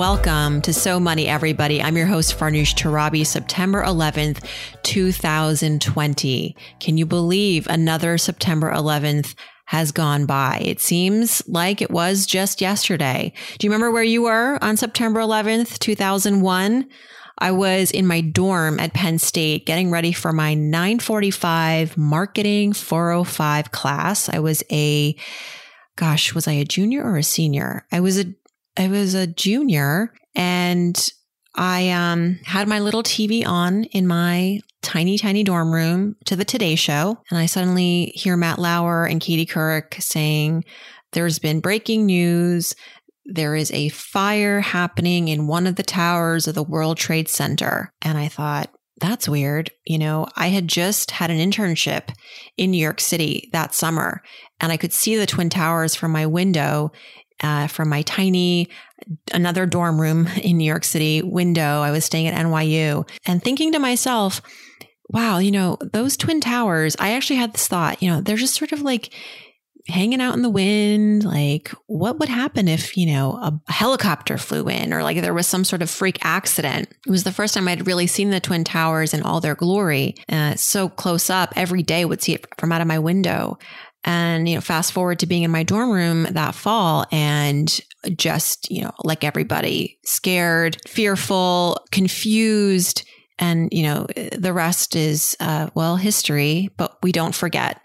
Welcome to So Money, everybody. I'm your host, Farnoosh Torabi, September 11th, 2020. Can you believe another September 11th has gone by? It seems like it was just yesterday. Do you remember where you were on September 11th, 2001? I was in my dorm at Penn State getting ready for my 945 marketing 405 class. I was a gosh, was I a junior or a senior? I was a I was a junior and I um, had my little TV on in my tiny, tiny dorm room to the Today Show. And I suddenly hear Matt Lauer and Katie Couric saying, There's been breaking news. There is a fire happening in one of the towers of the World Trade Center. And I thought, that's weird. You know, I had just had an internship in New York City that summer, and I could see the Twin Towers from my window uh, from my tiny another dorm room in New York City window. I was staying at NYU and thinking to myself, wow, you know, those twin towers, I actually had this thought, you know, they're just sort of like hanging out in the wind. Like, what would happen if, you know, a helicopter flew in or like there was some sort of freak accident? It was the first time I'd really seen the Twin Towers in all their glory, uh, so close up. Every day would see it from out of my window. And, you know, fast forward to being in my dorm room that fall and just, you know, like everybody, scared, fearful, confused. And, you know, the rest is, uh, well, history, but we don't forget.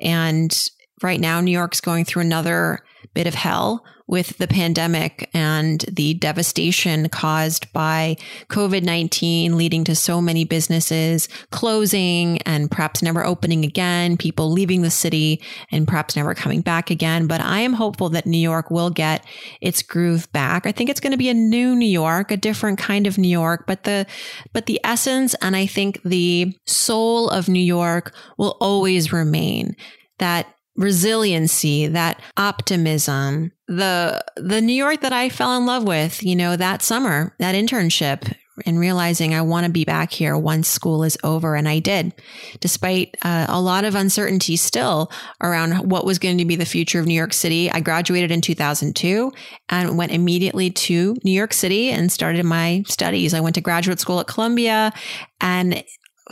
And right now, New York's going through another bit of hell with the pandemic and the devastation caused by COVID 19, leading to so many businesses closing and perhaps never opening again, people leaving the city and perhaps never coming back again. But I am hopeful that New York will get its groove back. I think it's going to be a new New York, a different kind of New York, but the, but the essence and I think the soul of New York will always remain that resiliency, that optimism, the the New York that I fell in love with, you know, that summer, that internship and realizing I want to be back here once school is over. And I did, despite uh, a lot of uncertainty still around what was going to be the future of New York City. I graduated in 2002 and went immediately to New York City and started my studies. I went to graduate school at Columbia and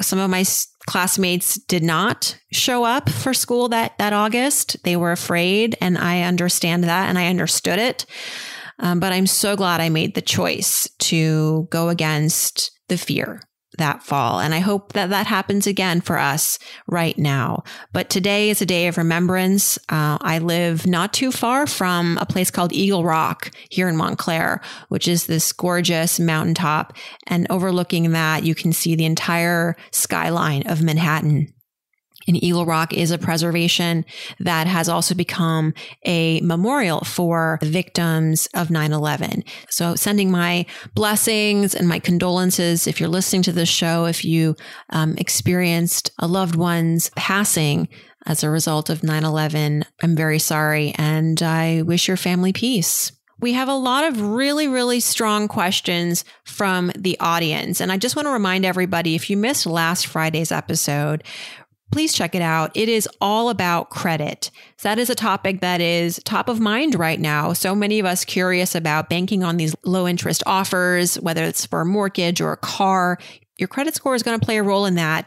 some of my classmates did not show up for school that that August. They were afraid, and I understand that, and I understood it. Um, but I'm so glad I made the choice to go against the fear that fall. And I hope that that happens again for us right now. But today is a day of remembrance. Uh, I live not too far from a place called Eagle Rock here in Montclair, which is this gorgeous mountaintop. And overlooking that, you can see the entire skyline of Manhattan in Eagle Rock is a preservation that has also become a memorial for the victims of 9 11. So, sending my blessings and my condolences if you're listening to this show, if you um, experienced a loved one's passing as a result of 9 11, I'm very sorry and I wish your family peace. We have a lot of really, really strong questions from the audience. And I just want to remind everybody if you missed last Friday's episode, please check it out. It is all about credit. So that is a topic that is top of mind right now. So many of us curious about banking on these low interest offers, whether it's for a mortgage or a car. Your credit score is going to play a role in that.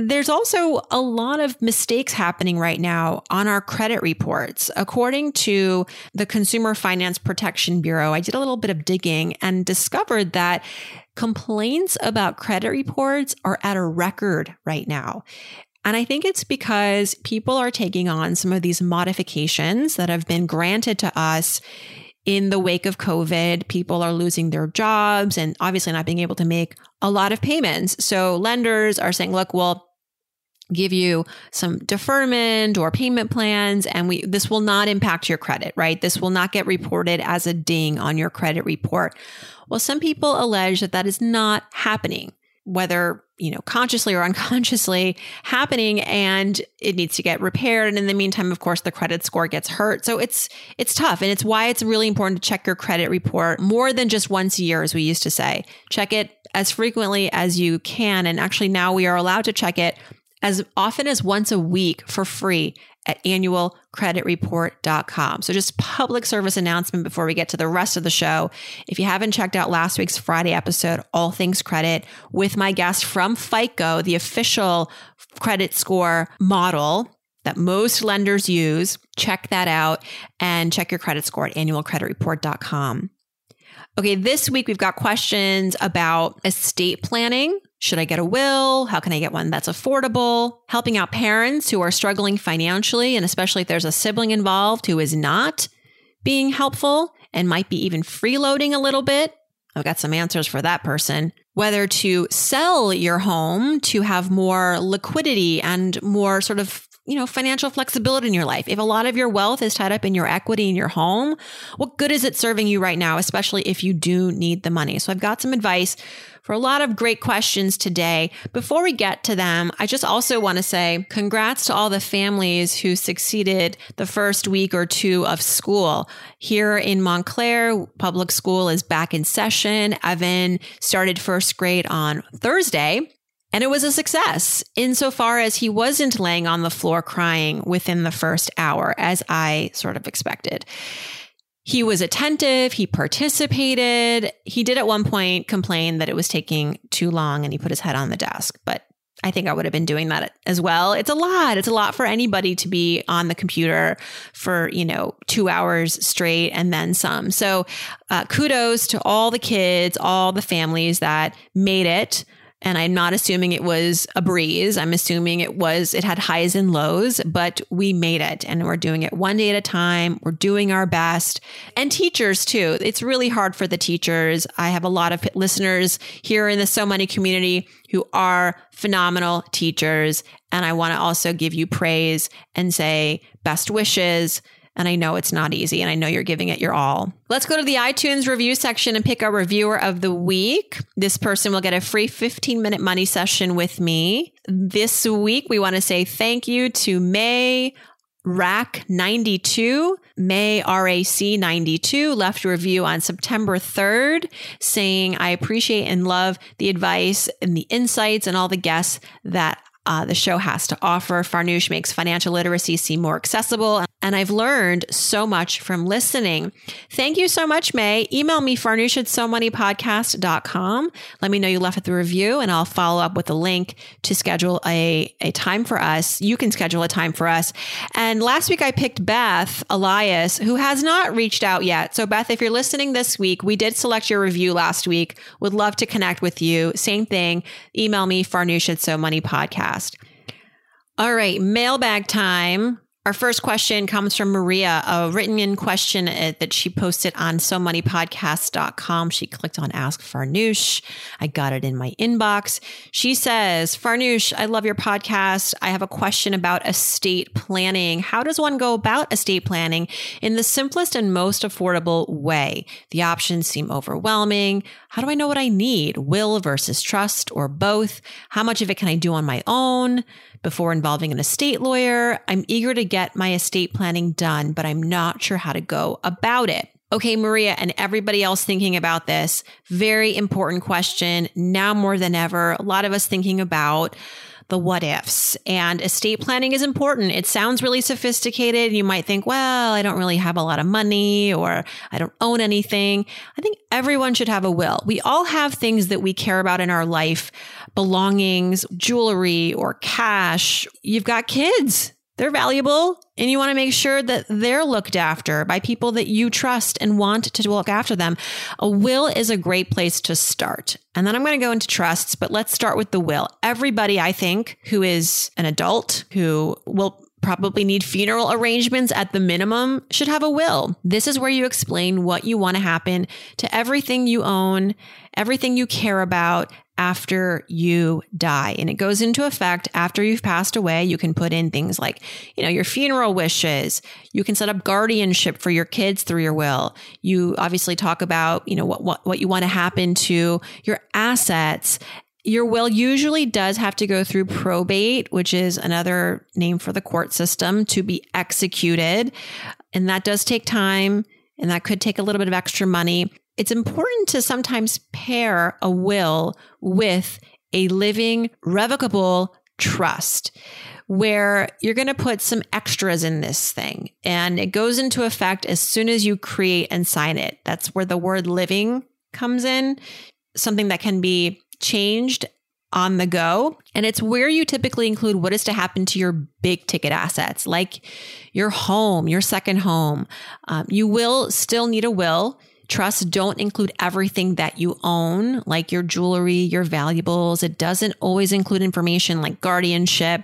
There's also a lot of mistakes happening right now on our credit reports. According to the Consumer Finance Protection Bureau, I did a little bit of digging and discovered that complaints about credit reports are at a record right now. And I think it's because people are taking on some of these modifications that have been granted to us in the wake of COVID. People are losing their jobs and obviously not being able to make a lot of payments. So lenders are saying, look, well, give you some deferment or payment plans and we this will not impact your credit, right? This will not get reported as a ding on your credit report. Well, some people allege that that is not happening whether you know consciously or unconsciously happening and it needs to get repaired. And in the meantime of course the credit score gets hurt. So it's it's tough. And it's why it's really important to check your credit report more than just once a year as we used to say. Check it as frequently as you can. And actually now we are allowed to check it as often as once a week for free at annualcreditreport.com. So, just public service announcement before we get to the rest of the show. If you haven't checked out last week's Friday episode, All Things Credit, with my guest from FICO, the official credit score model that most lenders use, check that out and check your credit score at annualcreditreport.com. Okay, this week we've got questions about estate planning. Should I get a will? How can I get one that's affordable? Helping out parents who are struggling financially, and especially if there's a sibling involved who is not being helpful and might be even freeloading a little bit. I've got some answers for that person. Whether to sell your home to have more liquidity and more sort of you know, financial flexibility in your life. If a lot of your wealth is tied up in your equity in your home, what good is it serving you right now, especially if you do need the money? So I've got some advice for a lot of great questions today. Before we get to them, I just also want to say congrats to all the families who succeeded the first week or two of school. Here in Montclair, public school is back in session. Evan started first grade on Thursday. And it was a success insofar as he wasn't laying on the floor crying within the first hour, as I sort of expected. He was attentive, he participated. He did at one point complain that it was taking too long and he put his head on the desk, but I think I would have been doing that as well. It's a lot. It's a lot for anybody to be on the computer for, you know, two hours straight and then some. So, uh, kudos to all the kids, all the families that made it and I'm not assuming it was a breeze. I'm assuming it was, it had highs and lows, but we made it and we're doing it one day at a time. We're doing our best. And teachers too. It's really hard for the teachers. I have a lot of listeners here in the So Money community who are phenomenal teachers. And I want to also give you praise and say best wishes and I know it's not easy and I know you're giving it your all. Let's go to the iTunes review section and pick our reviewer of the week. This person will get a free 15 minute money session with me. This week, we want to say thank you to May Rack 92, May RAC 92 left a review on September 3rd saying, I appreciate and love the advice and the insights and all the guests that uh, the show has to offer. Farnoosh makes financial literacy seem more accessible. And I've learned so much from listening. Thank you so much, May. Email me, farnoosh at somoneypodcast.com. Let me know you left the review, and I'll follow up with a link to schedule a, a time for us. You can schedule a time for us. And last week I picked Beth Elias, who has not reached out yet. So, Beth, if you're listening this week, we did select your review last week. Would love to connect with you. Same thing. Email me, farnoosh at somoneypodcast podcast. All right, mailbag time. Our first question comes from Maria, a written in question uh, that she posted on SoMoneyPodcast.com. She clicked on Ask Farnoosh. I got it in my inbox. She says, Farnoosh, I love your podcast. I have a question about estate planning. How does one go about estate planning in the simplest and most affordable way? The options seem overwhelming. How do I know what I need? Will versus trust or both? How much of it can I do on my own? Before involving an estate lawyer. I'm eager to get my estate planning done, but I'm not sure how to go about it. Okay, Maria, and everybody else thinking about this, very important question now more than ever. A lot of us thinking about the what ifs and estate planning is important. It sounds really sophisticated. You might think, well, I don't really have a lot of money or I don't own anything. I think everyone should have a will. We all have things that we care about in our life belongings, jewelry, or cash. You've got kids. They're valuable and you want to make sure that they're looked after by people that you trust and want to look after them. A will is a great place to start. And then I'm going to go into trusts, but let's start with the will. Everybody, I think, who is an adult who will probably need funeral arrangements at the minimum should have a will. This is where you explain what you want to happen to everything you own, everything you care about, after you die. And it goes into effect after you've passed away. You can put in things like, you know, your funeral wishes. You can set up guardianship for your kids through your will. You obviously talk about, you know, what, what, what you want to happen to your assets. Your will usually does have to go through probate, which is another name for the court system to be executed. And that does take time and that could take a little bit of extra money it's important to sometimes pair a will with a living, revocable trust where you're going to put some extras in this thing and it goes into effect as soon as you create and sign it. That's where the word living comes in, something that can be changed on the go. And it's where you typically include what is to happen to your big ticket assets, like your home, your second home. Um, you will still need a will Trusts don't include everything that you own, like your jewelry, your valuables. It doesn't always include information like guardianship.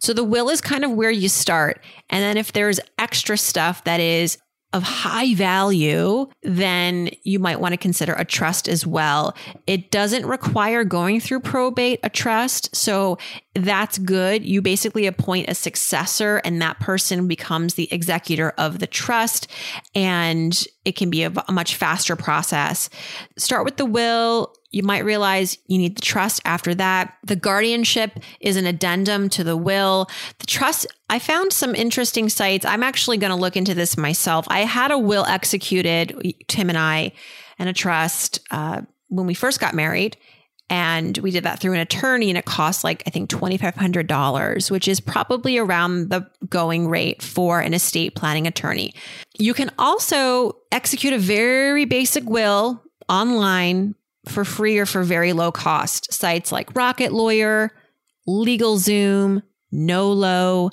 So the will is kind of where you start. And then if there's extra stuff that is of high value, then you might want to consider a trust as well. It doesn't require going through probate, a trust. So that's good. You basically appoint a successor and that person becomes the executor of the trust. And it can be a, a much faster process. Start with the will you might realize you need the trust after that. The guardianship is an addendum to the will. The trust, I found some interesting sites. I'm actually going to look into this myself. I had a will executed, Tim and I, and a trust uh, when we first got married. And we did that through an attorney, and it cost like, I think, $2,500, which is probably around the going rate for an estate planning attorney. You can also execute a very basic will online for free or for very low cost. Sites like Rocket Lawyer, LegalZoom, Nolo,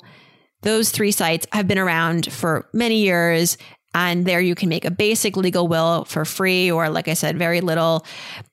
those three sites have been around for many years. And there you can make a basic legal will for free, or like I said, very little.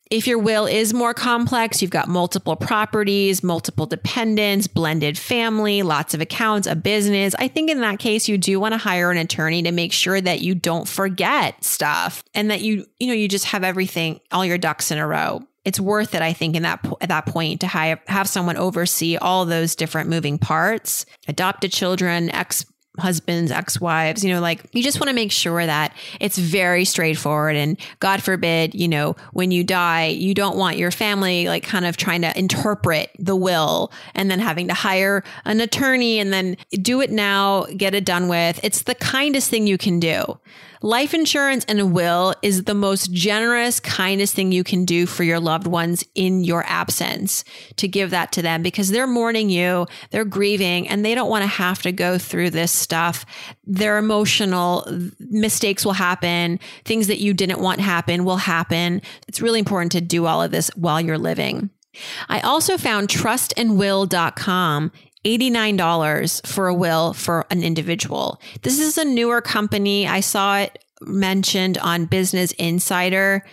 If your will is more complex, you've got multiple properties, multiple dependents, blended family, lots of accounts, a business. I think in that case, you do want to hire an attorney to make sure that you don't forget stuff and that you, you know, you just have everything, all your ducks in a row. It's worth it, I think, in that at that point to have have someone oversee all those different moving parts, adopted children, ex husbands, ex wives, you know, like you just want to make sure that it's very straightforward. And God forbid, you know, when you die, you don't want your family like kind of trying to interpret the will and then having to hire an attorney and then do it now, get it done with. It's the kindest thing you can do. Life insurance and a will is the most generous, kindest thing you can do for your loved ones in your absence to give that to them because they're mourning you, they're grieving, and they don't want to have to go through this stuff. Their emotional mistakes will happen. Things that you didn't want happen will happen. It's really important to do all of this while you're living. I also found trustandwill.com $89 for a will for an individual. This is a newer company. I saw it mentioned on Business Insider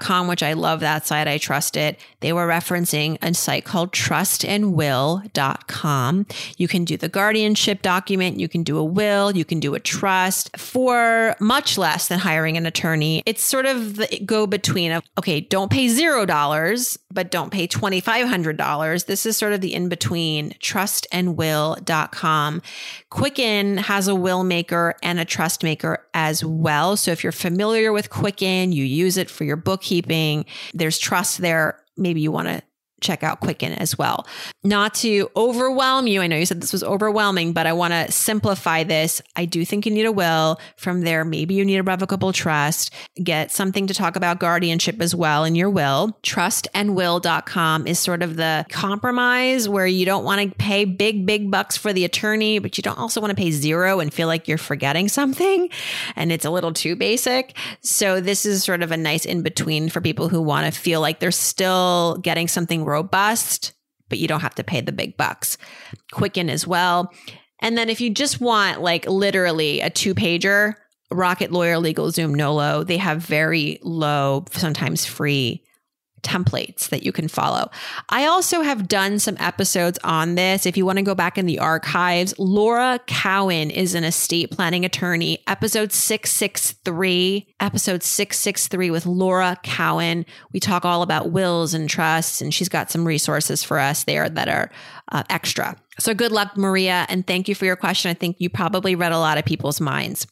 com, which I love that site. I trust it. They were referencing a site called trustandwill.com. You can do the guardianship document. You can do a will. You can do a trust for much less than hiring an attorney. It's sort of the go between of, okay, don't pay $0, but don't pay $2,500. This is sort of the in between trustandwill.com. Quicken has a will maker and a trust maker as well. So if you're familiar with Quicken, you use it for your bookkeeping. There's trust there. Maybe you want to check out Quicken as well. Not to overwhelm you. I know you said this was overwhelming, but I want to simplify this. I do think you need a will. From there, maybe you need a revocable trust. Get something to talk about guardianship as well in your will. Trustandwill.com is sort of the compromise where you don't want to pay big, big bucks for the attorney, but you don't also want to pay zero and feel like you're forgetting something and it's a little too basic. So this is sort of a nice in between for people who want to feel like they're still getting something robust, but you don't have to pay the big bucks. Quicken as well. And then if you just want like literally a two pager, Rocket Lawyer, LegalZoom, Nolo, they have very low, sometimes free templates that you can follow. I also have done some episodes on this. If you want to go back in the archives, Laura Cowan is an estate planning attorney. Episode 663, episode 663 with Laura Cowan. We talk all about wills and trusts, and she's got some resources for us there that are uh, extra. So good luck, Maria. And thank you for your question. I think you probably read a lot of people's minds.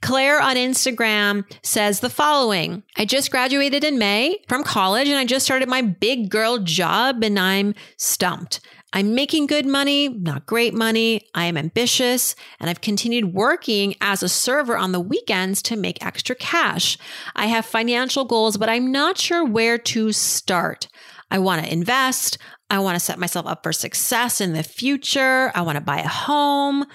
Claire on Instagram says the following I just graduated in May from college and I just started my big girl job and I'm stumped. I'm making good money, not great money. I am ambitious and I've continued working as a server on the weekends to make extra cash. I have financial goals, but I'm not sure where to start. I want to invest. I want to set myself up for success in the future. I want to buy a home.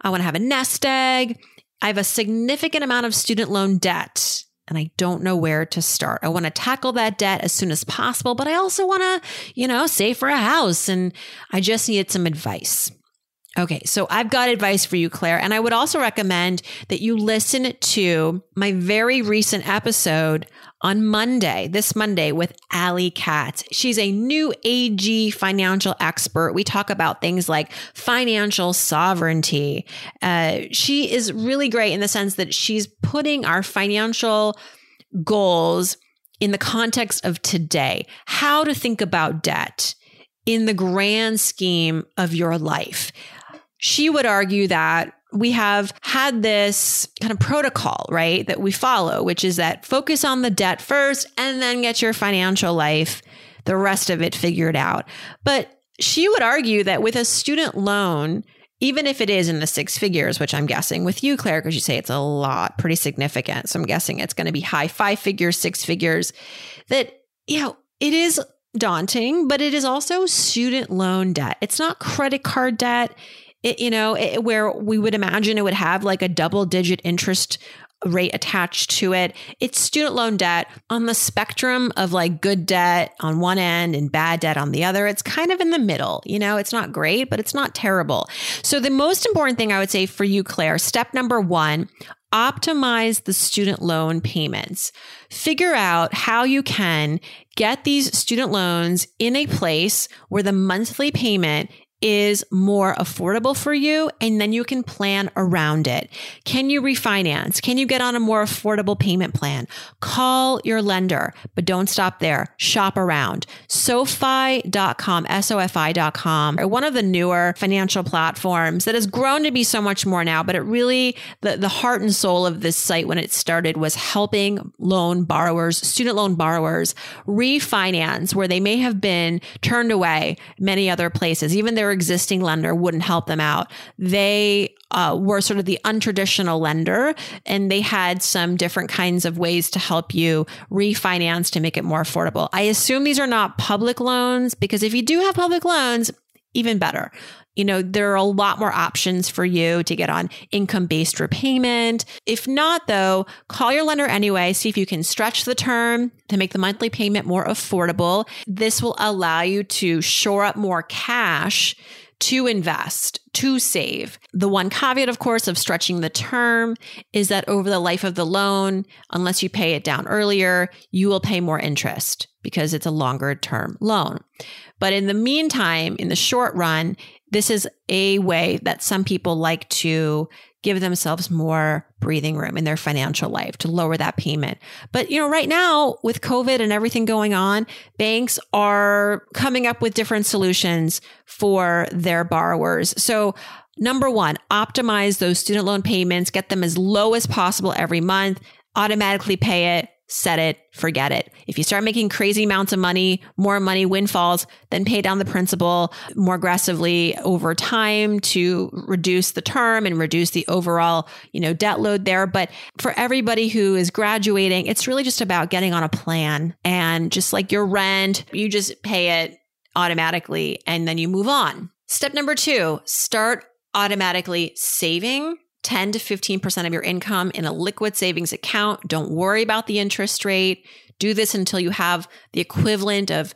I want to have a nest egg. I have a significant amount of student loan debt and I don't know where to start. I want to tackle that debt as soon as possible, but I also want to, you know, save for a house and I just needed some advice. Okay, so I've got advice for you, Claire. And I would also recommend that you listen to my very recent episode on Monday, this Monday, with Allie Katz. She's a new AG financial expert. We talk about things like financial sovereignty. Uh, she is really great in the sense that she's putting our financial goals in the context of today, how to think about debt in the grand scheme of your life. She would argue that we have had this kind of protocol, right, that we follow, which is that focus on the debt first and then get your financial life, the rest of it figured out. But she would argue that with a student loan, even if it is in the six figures, which I'm guessing with you, Claire, because you say it's a lot, pretty significant. So I'm guessing it's going to be high five figures, six figures, that, you know, it is daunting, but it is also student loan debt. It's not credit card debt it, you know, it, where we would imagine it would have like a double digit interest rate attached to it. It's student loan debt on the spectrum of like good debt on one end and bad debt on the other. It's kind of in the middle. You know, it's not great, but it's not terrible. So, the most important thing I would say for you, Claire, step number one, optimize the student loan payments. Figure out how you can get these student loans in a place where the monthly payment is more affordable for you and then you can plan around it. Can you refinance? Can you get on a more affordable payment plan? Call your lender, but don't stop there. Shop around. SoFi.com, S-O-F-I.com, one of the newer financial platforms that has grown to be so much more now, but it really, the, the heart and soul of this site when it started was helping loan borrowers, student loan borrowers refinance where they may have been turned away many other places, even existing lender wouldn't help them out. They uh, were sort of the untraditional lender, and they had some different kinds of ways to help you refinance to make it more affordable. I assume these are not public loans because if you do have public loans, even better. You know, there are a lot more options for you to get on income based repayment. If not, though, call your lender anyway, see if you can stretch the term to make the monthly payment more affordable. This will allow you to shore up more cash to invest, to save. The one caveat, of course, of stretching the term is that over the life of the loan, unless you pay it down earlier, you will pay more interest because it's a longer term loan. But in the meantime, in the short run, this is a way that some people like to give themselves more breathing room in their financial life to lower that payment. But, you know, right now with COVID and everything going on, banks are coming up with different solutions for their borrowers. So, number one, optimize those student loan payments, get them as low as possible every month, automatically pay it set it, forget it. If you start making crazy amounts of money, more money, windfalls, then pay down the principal more aggressively over time to reduce the term and reduce the overall, you know, debt load there. But for everybody who is graduating, it's really just about getting on a plan and just like your rent, you just pay it automatically and then you move on. Step number two, start automatically saving 10 to 15% of your income in a liquid savings account. Don't worry about the interest rate. Do this until you have the equivalent of,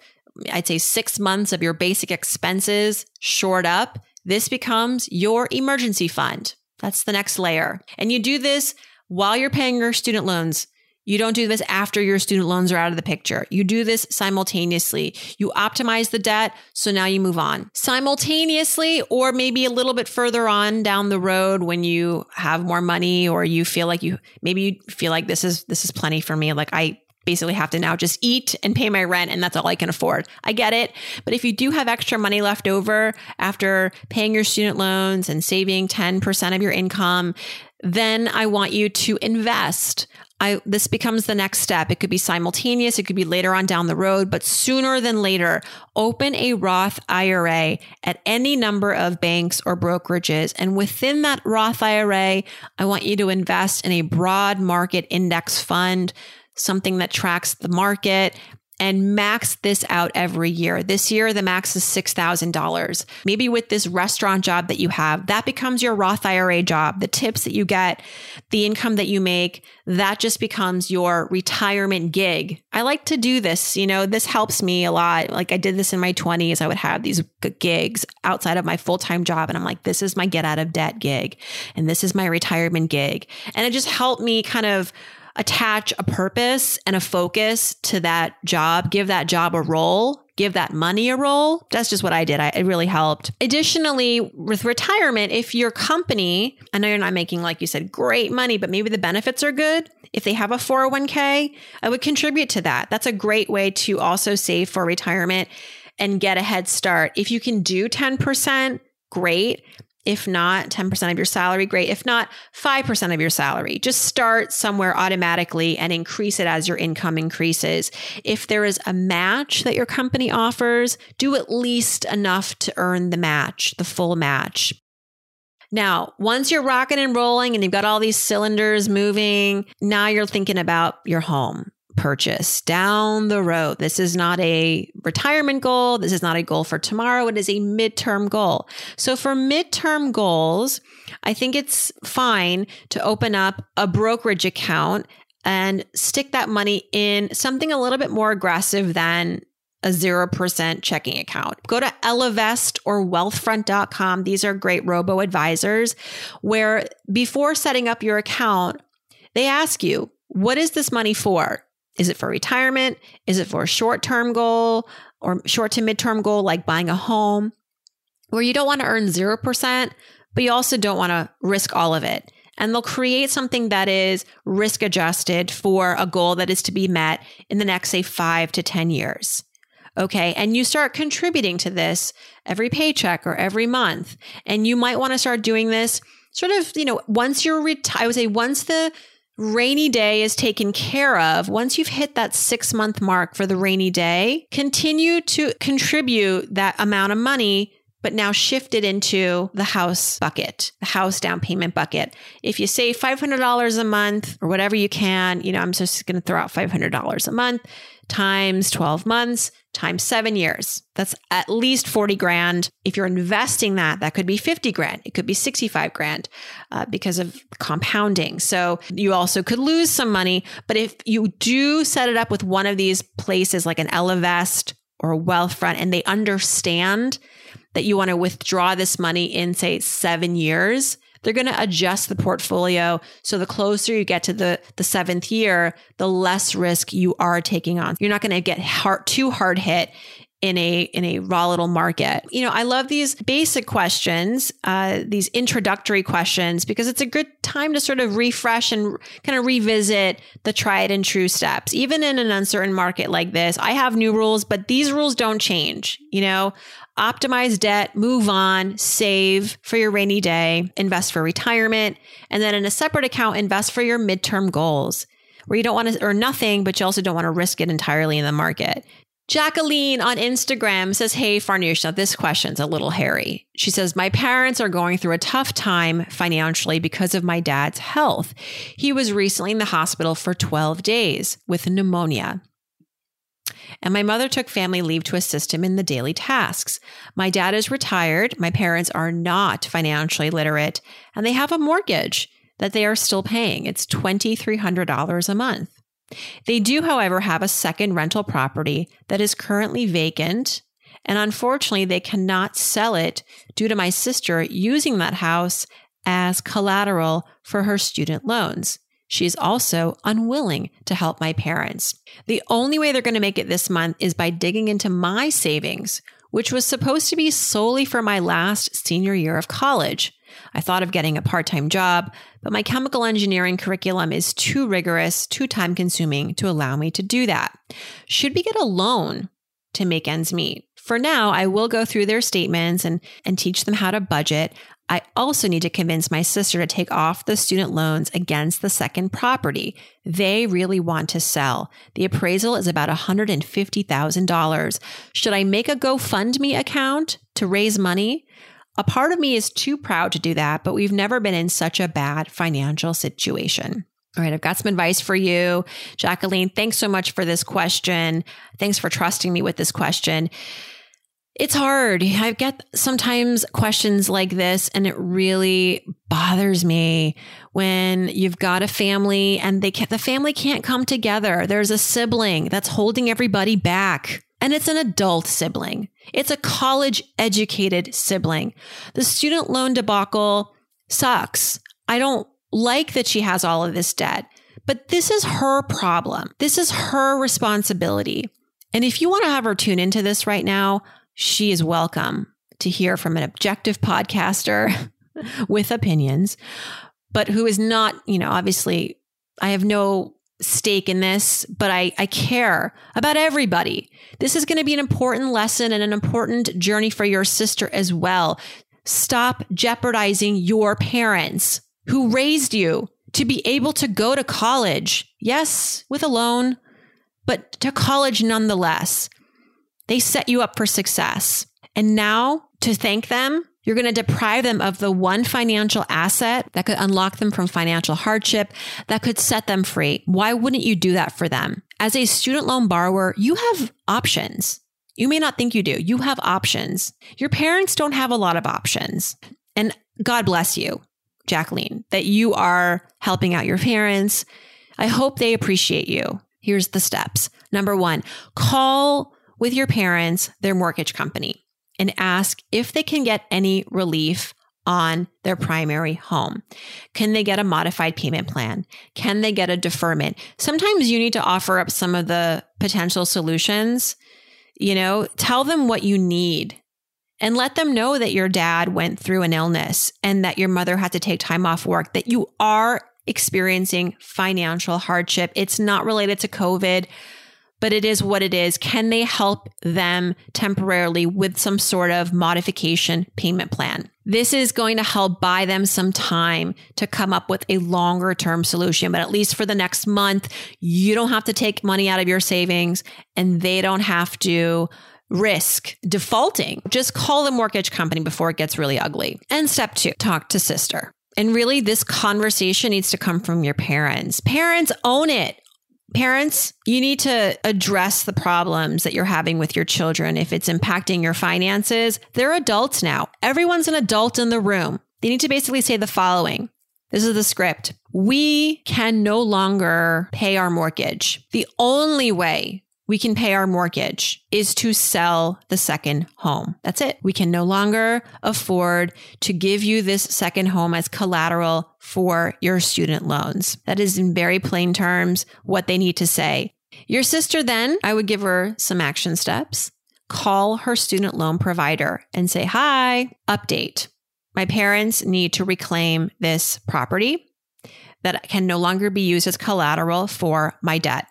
I'd say, six months of your basic expenses shored up. This becomes your emergency fund. That's the next layer. And you do this while you're paying your student loans. You don't do this after your student loans are out of the picture. You do this simultaneously. You optimize the debt. So now you move on simultaneously, or maybe a little bit further on down the road when you have more money or you feel like you maybe you feel like this is, this is plenty for me. Like I basically have to now just eat and pay my rent and that's all I can afford. I get it. But if you do have extra money left over after paying your student loans and saving 10% of your income, then I want you to invest. I, this becomes the next step. It could be simultaneous. It could be later on down the road, but sooner than later, open a Roth IRA at any number of banks or brokerages. And within that Roth IRA, I want you to invest in a broad market index fund something that tracks the market and max this out every year. This year, the max is $6,000. Maybe with this restaurant job that you have, that becomes your Roth IRA job. The tips that you get, the income that you make, that just becomes your retirement gig. I like to do this. You know, this helps me a lot. Like I did this in my 20s. I would have these gigs outside of my full time job. And I'm like, this is my get out of debt gig. And this is my retirement gig. And it just helped me kind of attach a purpose and a focus to that job, give that job a role, give that money a role. That's just what I did. I, it really helped. Additionally, with retirement, if your company, I know you're not making, like you said, great money, but maybe the benefits are good. If they have a 401k, I would contribute to that. That's a great way to also save for retirement and get a head start. If you can do 10%, great. If not, 10% of your salary, great. If not, 5% of your salary. Just start somewhere automatically and increase it as your income increases. If there is a match that your company offers, do at least enough to earn the match, the full match. Now, once you're rocking and rolling and you've got all these cylinders moving, now you're thinking about your home purchase down the road. This is not a retirement goal. This is not a goal for tomorrow. It is a midterm goal. So for midterm goals, I think it's fine to open up a brokerage account and stick that money in something a little bit more aggressive than a 0% checking account. Go to Ellevest or wealthfront.com. These are great robo advisors where before setting up your account, they ask you, what is this money for? Is it for retirement? Is it for a short term goal or short to midterm goal like buying a home where you don't want to earn 0%, but you also don't want to risk all of it? And they'll create something that is risk adjusted for a goal that is to be met in the next, say, five to 10 years. Okay. And you start contributing to this every paycheck or every month. And you might want to start doing this sort of, you know, once you're retired, I would say once the rainy day is taken care of, once you've hit that six month mark for the rainy day, continue to contribute that amount of money but now shift it into the house bucket, the house down payment bucket. If you save $500 a month or whatever you can, you know, I'm just going to throw out $500 a month times 12 months times seven years. That's at least 40 grand. If you're investing that, that could be 50 grand. It could be 65 grand uh, because of compounding. So you also could lose some money. But if you do set it up with one of these places like an Ellevest or Wealthfront and they understand that you want to withdraw this money in, say, seven years, they're going to adjust the portfolio. So the closer you get to the, the seventh year, the less risk you are taking on. You're not going to get hard, too hard hit in a in a volatile market. You know, I love these basic questions, uh, these introductory questions, because it's a good time to sort of refresh and kind of revisit the tried and true steps. Even in an uncertain market like this, I have new rules, but these rules don't change. You know, optimize debt, move on, save for your rainy day, invest for retirement, and then in a separate account, invest for your midterm goals where you don't want to earn nothing, but you also don't want to risk it entirely in the market. Jacqueline on Instagram says, Hey, Farnoosh, now this question's a little hairy. She says, My parents are going through a tough time financially because of my dad's health. He was recently in the hospital for 12 days with pneumonia. And my mother took family leave to assist him in the daily tasks. My dad is retired. My parents are not financially literate, and they have a mortgage that they are still paying. It's $2,300 a month. They do, however, have a second rental property that is currently vacant. And unfortunately, they cannot sell it due to my sister using that house as collateral for her student loans. She's also unwilling to help my parents. The only way they're going to make it this month is by digging into my savings, which was supposed to be solely for my last senior year of college. I thought of getting a part time job, but my chemical engineering curriculum is too rigorous, too time consuming to allow me to do that. Should we get a loan to make ends meet? For now, I will go through their statements and, and teach them how to budget. I also need to convince my sister to take off the student loans against the second property. They really want to sell. The appraisal is about $150,000. Should I make a GoFundMe account to raise money? A part of me is too proud to do that, but we've never been in such a bad financial situation. All right, I've got some advice for you. Jacqueline, thanks so much for this question. Thanks for trusting me with this question. It's hard. I get sometimes questions like this, and it really bothers me when you've got a family and they can't, the family can't come together. There's a sibling that's holding everybody back. And it's an adult sibling. It's a college educated sibling. The student loan debacle sucks. I don't like that she has all of this debt, but this is her problem. This is her responsibility. And if you want to have her tune into this right now, she is welcome to hear from an objective podcaster with opinions, but who is not, you know, obviously, I have no stake in this, but I, I care about everybody. This is going to be an important lesson and an important journey for your sister as well. Stop jeopardizing your parents who raised you to be able to go to college. Yes, with a loan, but to college nonetheless. They set you up for success. And now to thank them, you're going to deprive them of the one financial asset that could unlock them from financial hardship, that could set them free. Why wouldn't you do that for them? As a student loan borrower, you have options. You may not think you do. You have options. Your parents don't have a lot of options. And God bless you, Jacqueline, that you are helping out your parents. I hope they appreciate you. Here's the steps. Number one, call with your parents, their mortgage company, and ask if they can get any relief on their primary home. Can they get a modified payment plan? Can they get a deferment? Sometimes you need to offer up some of the potential solutions. You know, tell them what you need and let them know that your dad went through an illness and that your mother had to take time off work, that you are experiencing financial hardship. It's not related to COVID but it is what it is. Can they help them temporarily with some sort of modification payment plan? This is going to help buy them some time to come up with a longer term solution. But at least for the next month, you don't have to take money out of your savings and they don't have to risk defaulting. Just call the mortgage company before it gets really ugly. And step two, talk to sister. And really, this conversation needs to come from your parents. Parents own it parents, you need to address the problems that you're having with your children. If it's impacting your finances, they're adults now. Everyone's an adult in the room. They need to basically say the following. This is the script. We can no longer pay our mortgage. The only way we can pay our mortgage is to sell the second home. That's it. We can no longer afford to give you this second home as collateral for your student loans. That is in very plain terms what they need to say. Your sister then, I would give her some action steps. Call her student loan provider and say, Hi, update. My parents need to reclaim this property that can no longer be used as collateral for my debt.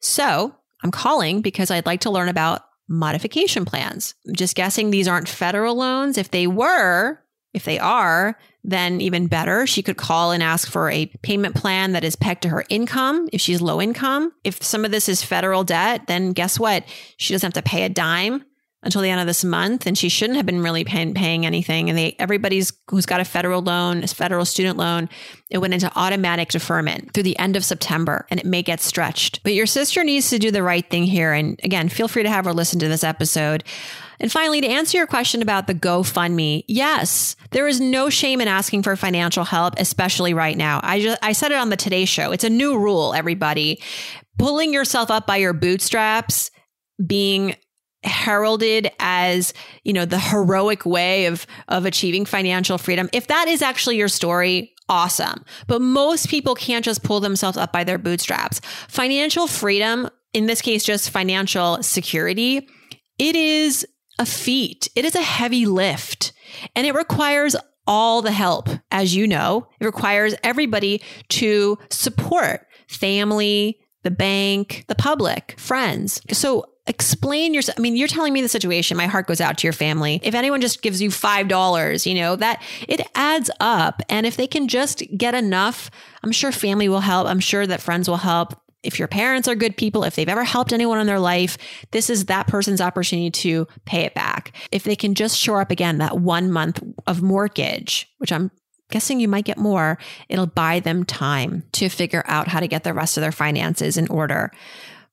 So I'm calling because I'd like to learn about modification plans. I'm just guessing these aren't federal loans. If they were, if they are, then even better. She could call and ask for a payment plan that is pegged to her income if she's low income. If some of this is federal debt, then guess what? She doesn't have to pay a dime until the end of this month and she shouldn't have been really paying, paying anything and they everybody's who's got a federal loan a federal student loan it went into automatic deferment through the end of september and it may get stretched but your sister needs to do the right thing here and again feel free to have her listen to this episode and finally, to answer your question about the GoFundMe, yes, there is no shame in asking for financial help, especially right now. I just I said it on the Today Show. It's a new rule, everybody. Pulling yourself up by your bootstraps, being heralded as, you know, the heroic way of of achieving financial freedom. If that is actually your story, awesome. But most people can't just pull themselves up by their bootstraps. Financial freedom, in this case just financial security, it is a feat. It is a heavy lift and it requires all the help. As you know, it requires everybody to support family, the bank, the public, friends. So explain yourself. I mean, you're telling me the situation. My heart goes out to your family. If anyone just gives you $5, you know, that it adds up. And if they can just get enough, I'm sure family will help. I'm sure that friends will help. If your parents are good people, if they've ever helped anyone in their life, this is that person's opportunity to pay it back. If they can just shore up again that one month of mortgage, which I'm guessing you might get more, it'll buy them time to figure out how to get the rest of their finances in order.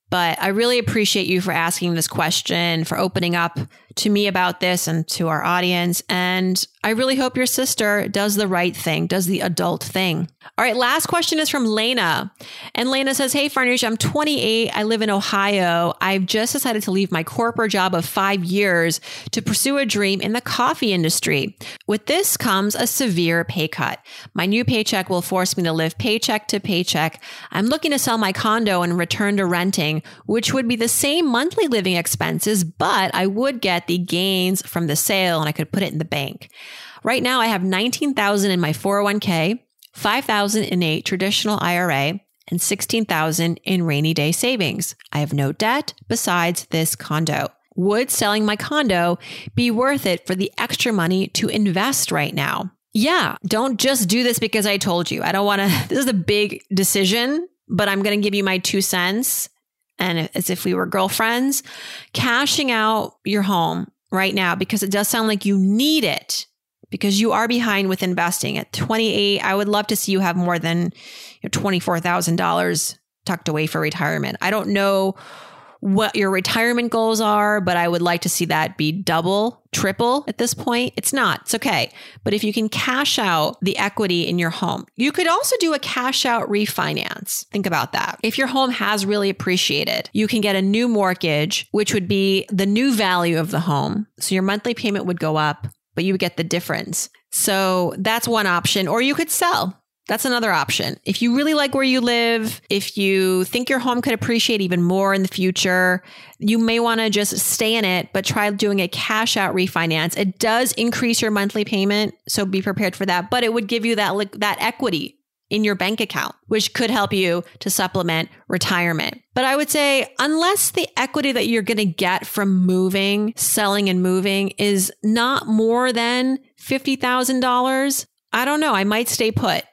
But I really appreciate you for asking this question, for opening up to me about this and to our audience. And I really hope your sister does the right thing, does the adult thing. All right, last question is from Lena. And Lena says, Hey, Farnoosh, I'm 28. I live in Ohio. I've just decided to leave my corporate job of five years to pursue a dream in the coffee industry. With this comes a severe pay cut. My new paycheck will force me to live paycheck to paycheck. I'm looking to sell my condo and return to renting, which would be the same monthly living expenses, but I would get the gains from the sale and I could put it in the bank. Right now, I have 19,000 in my 401k, 5,000 in a traditional IRA, and 16,000 in rainy day savings. I have no debt besides this condo. Would selling my condo be worth it for the extra money to invest right now? Yeah, don't just do this because I told you. I don't want to, this is a big decision, but I'm going to give you my two cents. And as if we were girlfriends, cashing out your home right now because it does sound like you need it because you are behind with investing at 28 i would love to see you have more than you know, $24000 tucked away for retirement. I don't know what your retirement goals are but i would like to see that be double triple at this point it's not it's okay but if you can cash out the equity in your home you could also do a cash out refinance think about that if your home has really appreciated you can get a new mortgage which would be the new value of the home so your monthly payment would go up but you would get the difference. So that's one option. Or you could sell. That's another option. If you really like where you live, if you think your home could appreciate even more in the future, you may want to just stay in it, but try doing a cash out refinance. It does increase your monthly payment, so be prepared for that, but it would give you that that equity in your bank account, which could help you to supplement retirement. But I would say, unless the equity that you're going to get from moving, selling, and moving is not more than $50,000, I don't know. I might stay put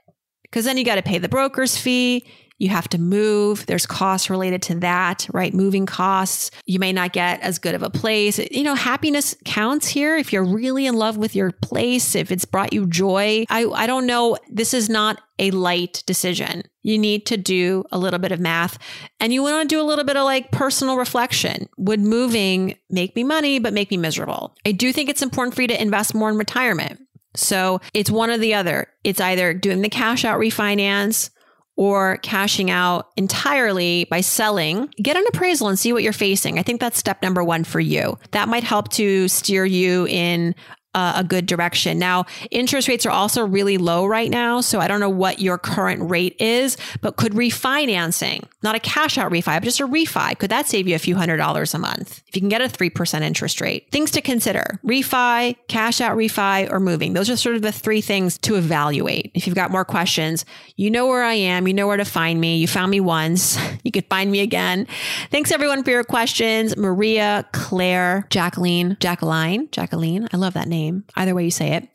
because then you got to pay the broker's fee. You have to move. There's costs related to that, right? Moving costs. You may not get as good of a place. You know, happiness counts here. If you're really in love with your place, if it's brought you joy, I, I don't know. This is not a light decision. You need to do a little bit of math and you want to do a little bit of like personal reflection. Would moving make me money, but make me miserable? I do think it's important for you to invest more in retirement. So it's one or the other. It's either doing the cash out refinance or cashing out entirely by selling, get an appraisal and see what you're facing. I think that's step number one for you. That might help to steer you in a good direction. Now, interest rates are also really low right now. So I don't know what your current rate is, but could refinancing, not a cash out refi, but just a refi, could that save you a few hundred dollars a month if you can get a 3% interest rate? Things to consider refi, cash out refi, or moving. Those are sort of the three things to evaluate. If you've got more questions, you know where I am, you know where to find me. You found me once, you could find me again. Thanks everyone for your questions. Maria, Claire, Jacqueline, Jacqueline, Jacqueline. I love that name name, either way you say it,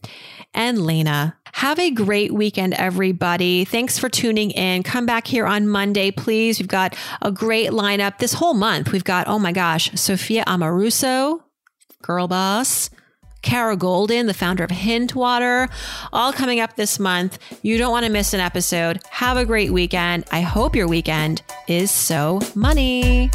and Lena. Have a great weekend, everybody. Thanks for tuning in. Come back here on Monday, please. We've got a great lineup this whole month. We've got, oh my gosh, Sophia Amoruso, Girl Boss. Kara Goldin, the founder of Hint Water, all coming up this month. You don't want to miss an episode. Have a great weekend. I hope your weekend is so money.